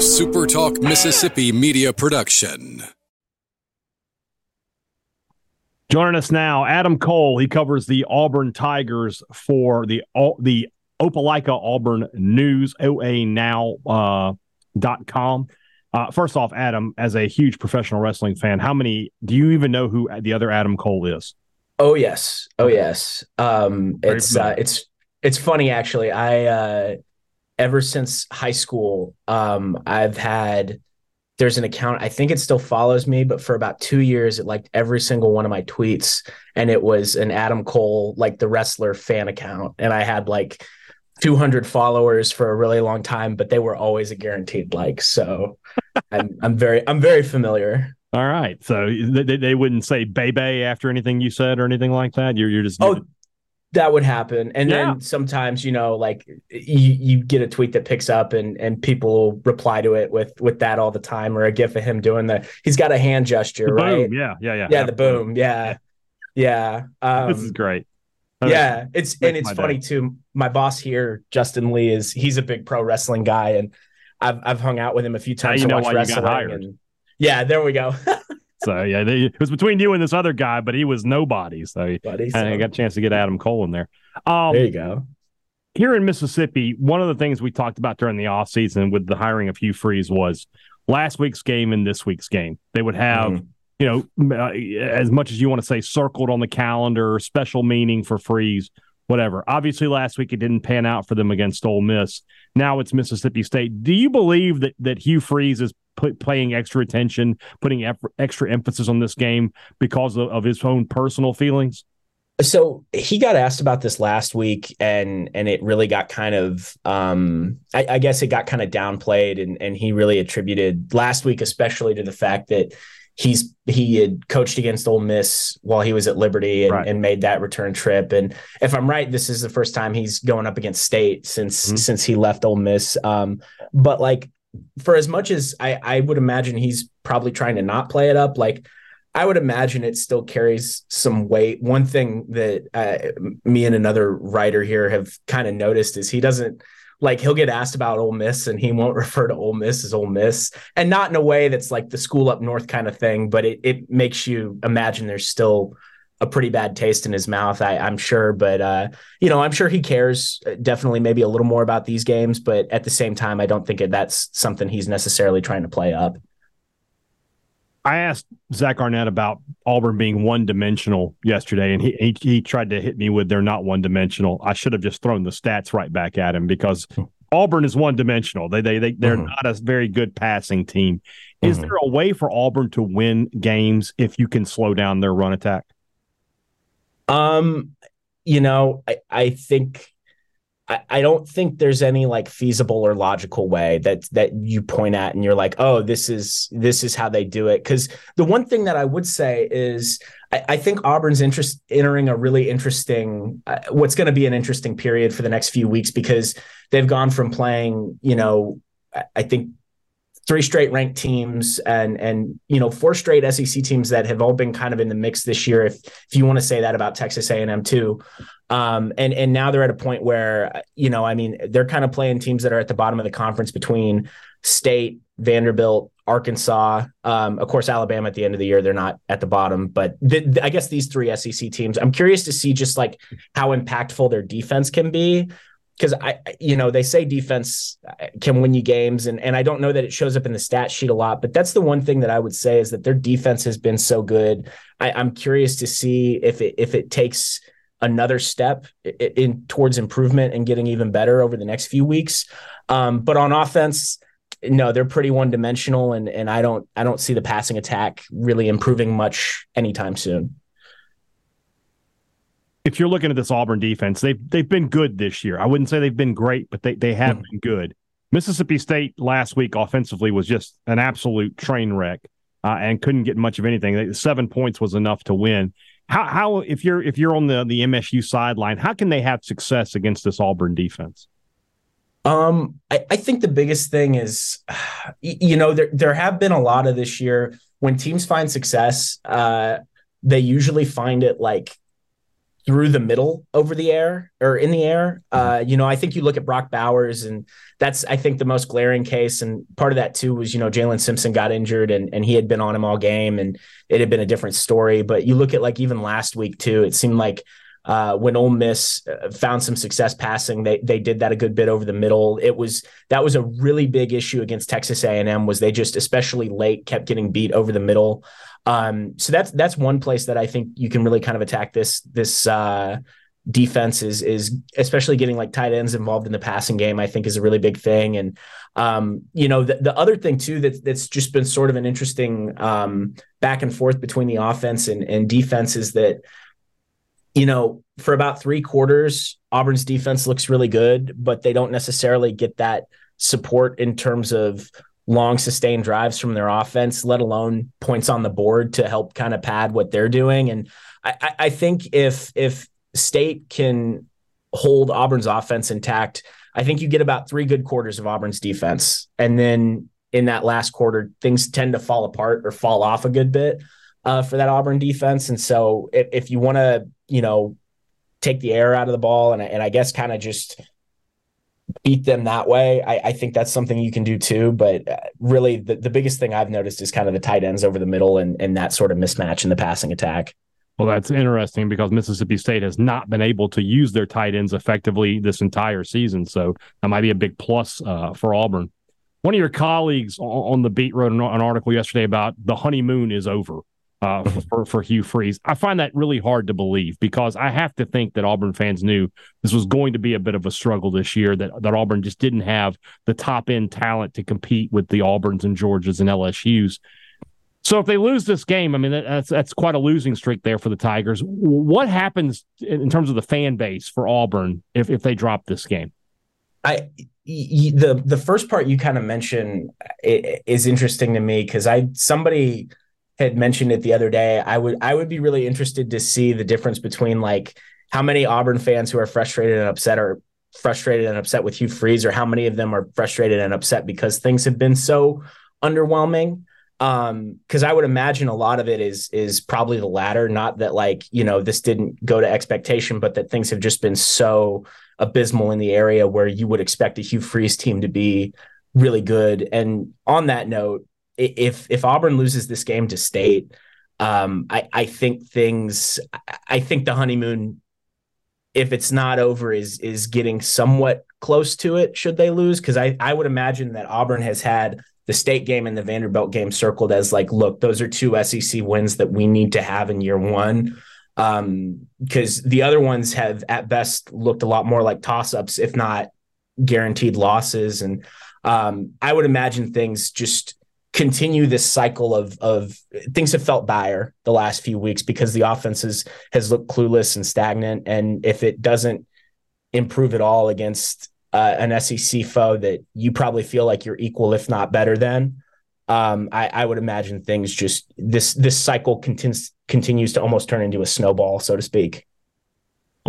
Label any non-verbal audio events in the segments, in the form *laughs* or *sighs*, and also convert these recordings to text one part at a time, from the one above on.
SuperTalk Mississippi media production. Joining us now, Adam Cole. He covers the Auburn Tigers for the the Opelika Auburn News, OANow uh, dot com. Uh, first off, Adam, as a huge professional wrestling fan, how many do you even know who the other Adam Cole is? Oh yes, oh yes. Um, it's uh, it's it's funny actually. I uh, ever since high school, um, I've had there's an account. I think it still follows me, but for about two years, it liked every single one of my tweets, and it was an Adam Cole, like the wrestler fan account, and I had like 200 followers for a really long time, but they were always a guaranteed like. So *laughs* I'm I'm very I'm very familiar. All right, so they, they wouldn't say "baby" after anything you said or anything like that. You're you're just oh, that would happen, and yeah. then sometimes you know, like you you get a tweet that picks up, and and people reply to it with with that all the time, or a gif of him doing the he's got a hand gesture, the right? Boom. Yeah, yeah, yeah, yeah. The boom, yeah, yeah. Um, this is great. yeah, it's and it's funny day. too. My boss here, Justin Lee, is he's a big pro wrestling guy, and I've I've hung out with him a few times now you to know watch wrestling. And, yeah, there we go. *laughs* so yeah, they, it was between you and this other guy, but he was nobody. So, Buddy, so. I got a chance to get Adam Cole in there. Um, there you go. Here in Mississippi, one of the things we talked about during the off season with the hiring of Hugh Freeze was last week's game and this week's game. They would have. Mm. You know, uh, as much as you want to say circled on the calendar, special meaning for Freeze, whatever. Obviously, last week it didn't pan out for them against Ole Miss. Now it's Mississippi State. Do you believe that that Hugh Freeze is put, paying extra attention, putting extra emphasis on this game because of, of his own personal feelings? So he got asked about this last week, and and it really got kind of, um, I, I guess it got kind of downplayed, and and he really attributed last week, especially to the fact that he's he had coached against Ole Miss while he was at Liberty and, right. and, made that return trip. And if I'm right, this is the first time he's going up against State since mm-hmm. since he left Ole Miss. Um, but like for as much as I, I would imagine he's probably trying to not play it up, like I would imagine it still carries some weight. One thing that uh, me and another writer here have kind of noticed is he doesn't like he'll get asked about Ole Miss and he won't *laughs* refer to Ole Miss as Ole Miss, and not in a way that's like the school up north kind of thing, but it it makes you imagine there's still a pretty bad taste in his mouth. I, am sure, but uh, you know, I'm sure he cares uh, definitely maybe a little more about these games, but at the same time, I don't think that's something he's necessarily trying to play up. I asked Zach Arnett about Auburn being one dimensional yesterday, and he, he, he tried to hit me with they're not one dimensional. I should have just thrown the stats right back at him because *laughs* Auburn is one dimensional. They they they they're mm-hmm. not a very good passing team. Is mm-hmm. there a way for Auburn to win games if you can slow down their run attack? Um, you know, I, I think I, I don't think there's any like feasible or logical way that that you point at and you're like, oh, this is this is how they do it. Because the one thing that I would say is I, I think Auburn's interest entering a really interesting uh, what's going to be an interesting period for the next few weeks because they've gone from playing, you know, I think three straight ranked teams and and you know four straight SEC teams that have all been kind of in the mix this year if if you want to say that about Texas A&M too. Um, and and now they're at a point where you know I mean they're kind of playing teams that are at the bottom of the conference between State Vanderbilt Arkansas um, of course Alabama at the end of the year they're not at the bottom but I guess these three SEC teams I'm curious to see just like how impactful their defense can be because I, you know, they say defense uh, can win you games, and and I don't know that it shows up in the stat sheet a lot, but that's the one thing that I would say is that their defense has been so good. I, I'm curious to see if it if it takes another step in, in towards improvement and getting even better over the next few weeks. Um, but on offense, no, they're pretty one dimensional, and and I don't I don't see the passing attack really improving much anytime soon if you're looking at this Auburn defense, they've they've been good this year. I wouldn't say they've been great, but they they have mm-hmm. been good. Mississippi State last week offensively was just an absolute train wreck uh, and couldn't get much of anything. Seven points was enough to win. How how if you're if you're on the the MSU sideline, how can they have success against this Auburn defense? Um, I, I think the biggest thing is, *sighs* you know, there there have been a lot of this year when teams find success, uh, they usually find it like through the middle over the air or in the air. Uh, you know, I think you look at Brock Bowers, and that's I think the most glaring case. And part of that too was you know Jaylin Simpson got injured, and and he had been on him all game, and it had been a different story. But you look at like even last week too, it seemed like uh, when Ole Miss uh, found some success passing, they they did that a good bit over the middle. It was that was a really big issue against Texas A&M was they just especially late kept getting beat over the middle. Um, so that's that's one place that I think you can really kind of attack this this uh, defense is is especially getting like tight ends involved in the passing game. I think is a really big thing. And um, you know the, the other thing too that that's just been sort of an interesting um, back and forth between the offense and, and defense is that you know for about three quarters Auburn's defense looks really good, but they don't necessarily get that support in terms of long sustained drives from their offense, let alone points on the board to help kind of pad what they're doing. And I, I think if if State can hold Auburn's offense intact, I think you get about three good quarters of Auburn's defense, and then in that last quarter, things tend to fall apart or fall off a good bit uh, for that Auburn defense. And so, if, if you want to, you know, take the air out of the ball and, and I guess kind of just beat them that way. I, I, think that's something you can do too. But uh, really, the, the biggest thing I've noticed is kind of the tight ends over the middle and, and that sort of mismatch in the passing attack. Well, that's interesting because Mississippi State has not been able to use their tight ends effectively this entire season. So that might be a big plus uh, for Auburn. One of your colleagues on the beat wrote an article yesterday about the honeymoon is over uh, for, for Hugh Freeze. I find that really hard to believe because I have to think that Auburn fans knew this was going to be a bit of a struggle this year, that, that Auburn just didn't have the top end talent to compete with the Auburns and Georgias and LSUs. So if they lose this game, I mean that's that's quite a losing streak there for the Tigers. What happens in terms of the fan base for Auburn if if they drop this game? I the the first part you kind of mentioned is interesting to me because I somebody had mentioned it the other day. I would I would be really interested to see the difference between like how many Auburn fans who are frustrated and upset are frustrated and upset with Hugh Freeze, or how many of them are frustrated and upset because things have been so underwhelming. Um, because I would imagine a lot of it is is probably the latter. Not that like you know this didn't go to expectation, but that things have just been so abysmal in the area where you would expect a Hugh Freeze team to be really good. And on that note, if if Auburn loses this game to State, um, I I think things I think the honeymoon, if it's not over, is is getting somewhat close to it. Should they lose? Because I I would imagine that Auburn has had the state game and the Vanderbilt game circled as like, look, those are two SEC wins that we need to have in year one. Um, because the other ones have at best looked a lot more like toss ups, if not guaranteed losses. And um, I would imagine things just continue this cycle of of things have felt dire the last few weeks because the offense has, has looked clueless and stagnant. And if it doesn't improve at all against uh, an SEC foe that you probably feel like you're equal, if not better than, um, I, I, would imagine things just this this cycle continues continues to almost turn into a snowball, so to speak.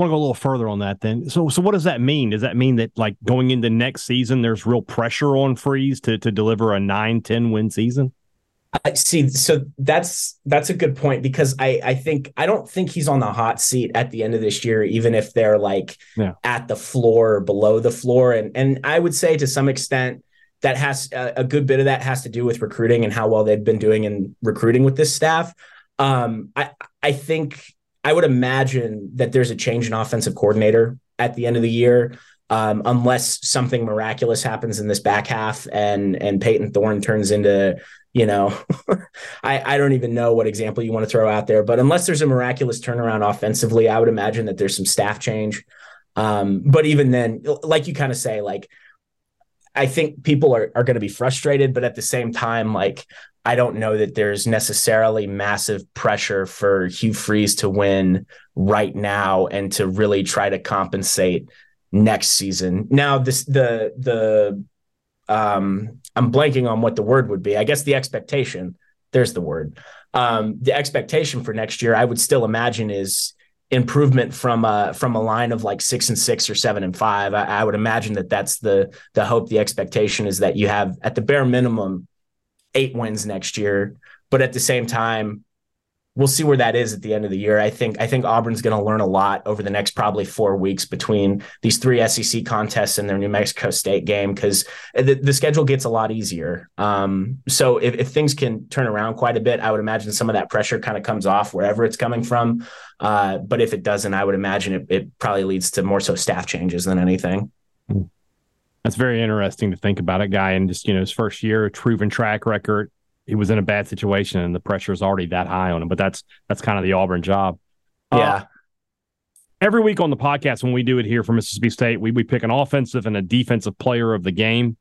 I want to go a little further on that then. So so what does that mean? Does that mean that like going into next season there's real pressure on Freeze to to deliver a 9-10 win season? I see. So that's that's a good point because I I think I don't think he's on the hot seat at the end of this year, even if they're like yeah. at the floor or below the floor. And and I would say to some extent that has a, a, good bit of that has to do with recruiting and how well they've been doing in recruiting with this staff. Um, I I think I would imagine that there's a change in offensive coordinator at the end of the year. Um, unless something miraculous happens in this back half and and Payton Thorne turns into you know *laughs* I, I don't even know what example you want to throw out there but unless there's a miraculous turnaround offensively i would imagine that there's some staff change um, but even then like you kind of say like i think people are, are going to be frustrated but at the same time like I don't know that there's necessarily massive pressure for Hugh Freeze to win right now and to really try to compensate next season. Now, this the the um I'm blanking on what the word would be. I guess the expectation. There's the word. Um, the expectation for next year, I would still imagine, is improvement from a from a line of like six and six or seven and five. I, I would imagine that that's the the hope. The expectation is that you have at the bare minimum eight wins next year. But at the same time, we'll see where that is at the end of the year. I think I think Auburn's going to learn a lot over the next probably four weeks between these three SEC contests and their New Mexico State game because the, the schedule gets a lot easier. Um, so if, if, things can turn around quite a bit, I would imagine some of that pressure kind of comes off wherever it's coming from. Uh, but if it doesn't, I would imagine it, it probably leads to more so staff changes than anything. That's very interesting to think about a guy in just you know his first year, a proven track record, he was in a bad situation and the pressure is already that high on him. But that's that's kind of the Auburn job. Yeah. Uh, every week on the podcast, when we do it here for Mississippi State, we we pick an offensive and a defensive player of the game.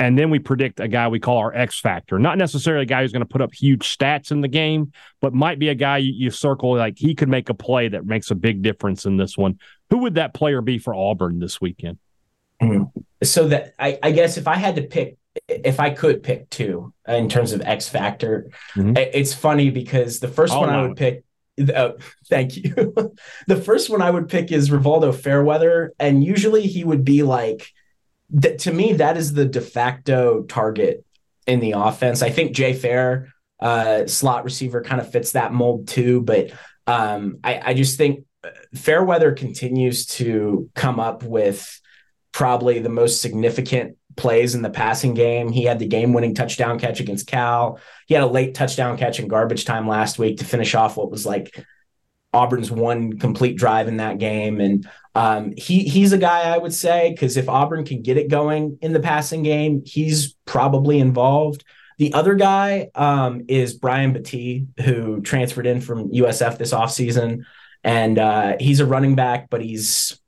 And then we predict a guy we call our X factor. Not necessarily a guy who's going to put up huge stats in the game, but might be a guy you, you circle like he could make a play that makes a big difference in this one. Who would that player be for Auburn this weekend? So that I, I guess if I had to pick if I could pick two in terms of X factor, mm-hmm. it's funny because the 1st one I would pick. Uh, thank you. *laughs* the first one I would pick is Rivaldo Fairweather, and usually he would be like, th- to me, that is the de facto target in the offense. I think Jay Fair, uh, slot receiver, kind of fits that mold too. But um, I, I just think Fairweather continues to come up with probably the most significant plays in the passing game. He had the game winning touchdown catch against Cal. He had a late touchdown catch in garbage time last week to finish off what was like Auburn's one complete drive in that game. And um, he he's a guy I would say because if Auburn can get it going in the passing game, he's probably involved. The other guy um, is Brian Battie, who transferred in from USF this offseason. And uh, he's a running back, but he's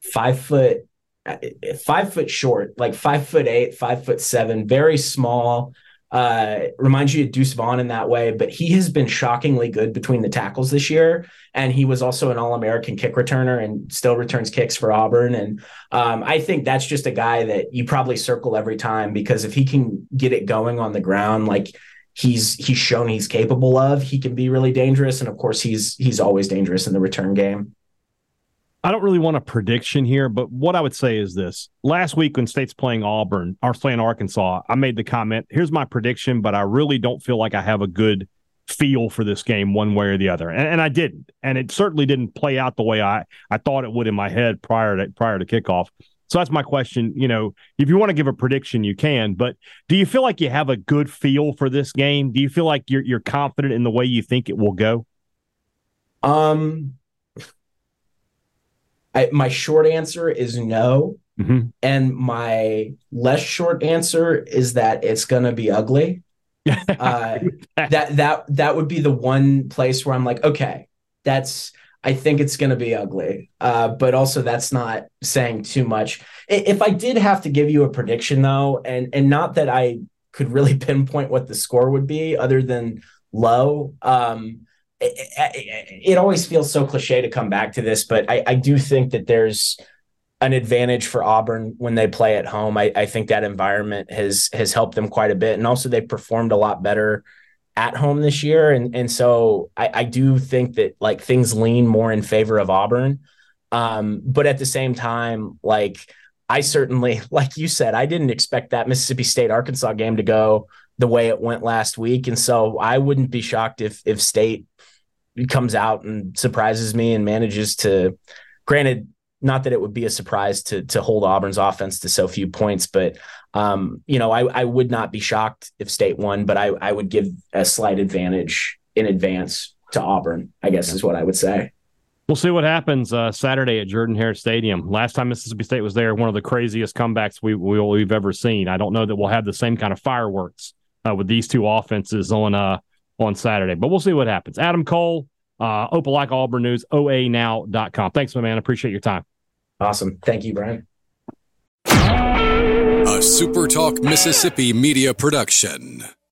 five foot five foot short, like five foot eight, five foot seven, very small. Uh, reminds you of Deuce Vaughn in that way, but he has been shockingly good between the tackles this year. And he was also an All American kick returner and still returns kicks for Auburn. And um, I think that's just a guy that you probably circle every time because if he can get it going on the ground, like he's he's shown he's capable of, he can be really dangerous. And of course, he's he's always dangerous in the return game. I don't really want a prediction here, but what I would say is this. Last week when State's playing Auburn, or playing Arkansas, I made the comment, here's my prediction, but I really don't feel like I have a good feel for this game one way or the other. And, and I didn't. And it certainly didn't play out the way I, I thought it would in my head prior to prior to kickoff. So that's my question. You know, if you want to give a prediction, you can, but do you feel like you have a good feel for this game? Do you feel like you're you're confident in the way you think it will go? Um I, my short answer is no. Mm-hmm. And my less short answer is that it's going to be ugly. *laughs* uh, that that that would be the one place where I'm like, okay, that's I think it's going to be ugly. Uh, but also that's not saying too much. If I did have to give you a prediction though, and and not that I could really *laughs* pinpoint what the score would be, other than low. Um, it, it, always feels so cliche to come back to this, but I, I, do think that there's an advantage for Auburn when they play at home. I, I, think that environment has has helped them quite a bit, and also they performed a lot better at home this year, and and so I, I do think that like things lean more in favor of Auburn. Um, but at the same time, like I certainly, *laughs* like you said, I didn't expect that Mississippi State Arkansas game to go the way it went last week, and so I wouldn't be shocked if if State comes out and surprises me and manages to. Granted, not that it would be a surprise to to hold Auburn's offense to so few points, but um, you know, I, I would not be shocked if State won, but I, I would give a slight advantage in advance to Auburn. I guess is what I would say. We'll see what happens uh, Saturday at Jordan Hare Stadium. Last time Mississippi State was there, one of the craziest comebacks we, we have ever seen. I don't know that we'll have the same kind of fireworks uh, with these two offenses on uh, on Saturday. But we'll see what happens. Adam Cole, uh, Opelika Auburn News, oanow.com. Thanks, my man. Appreciate your time. Awesome. Thank you, Brian. A SuperTalk Mississippi media production.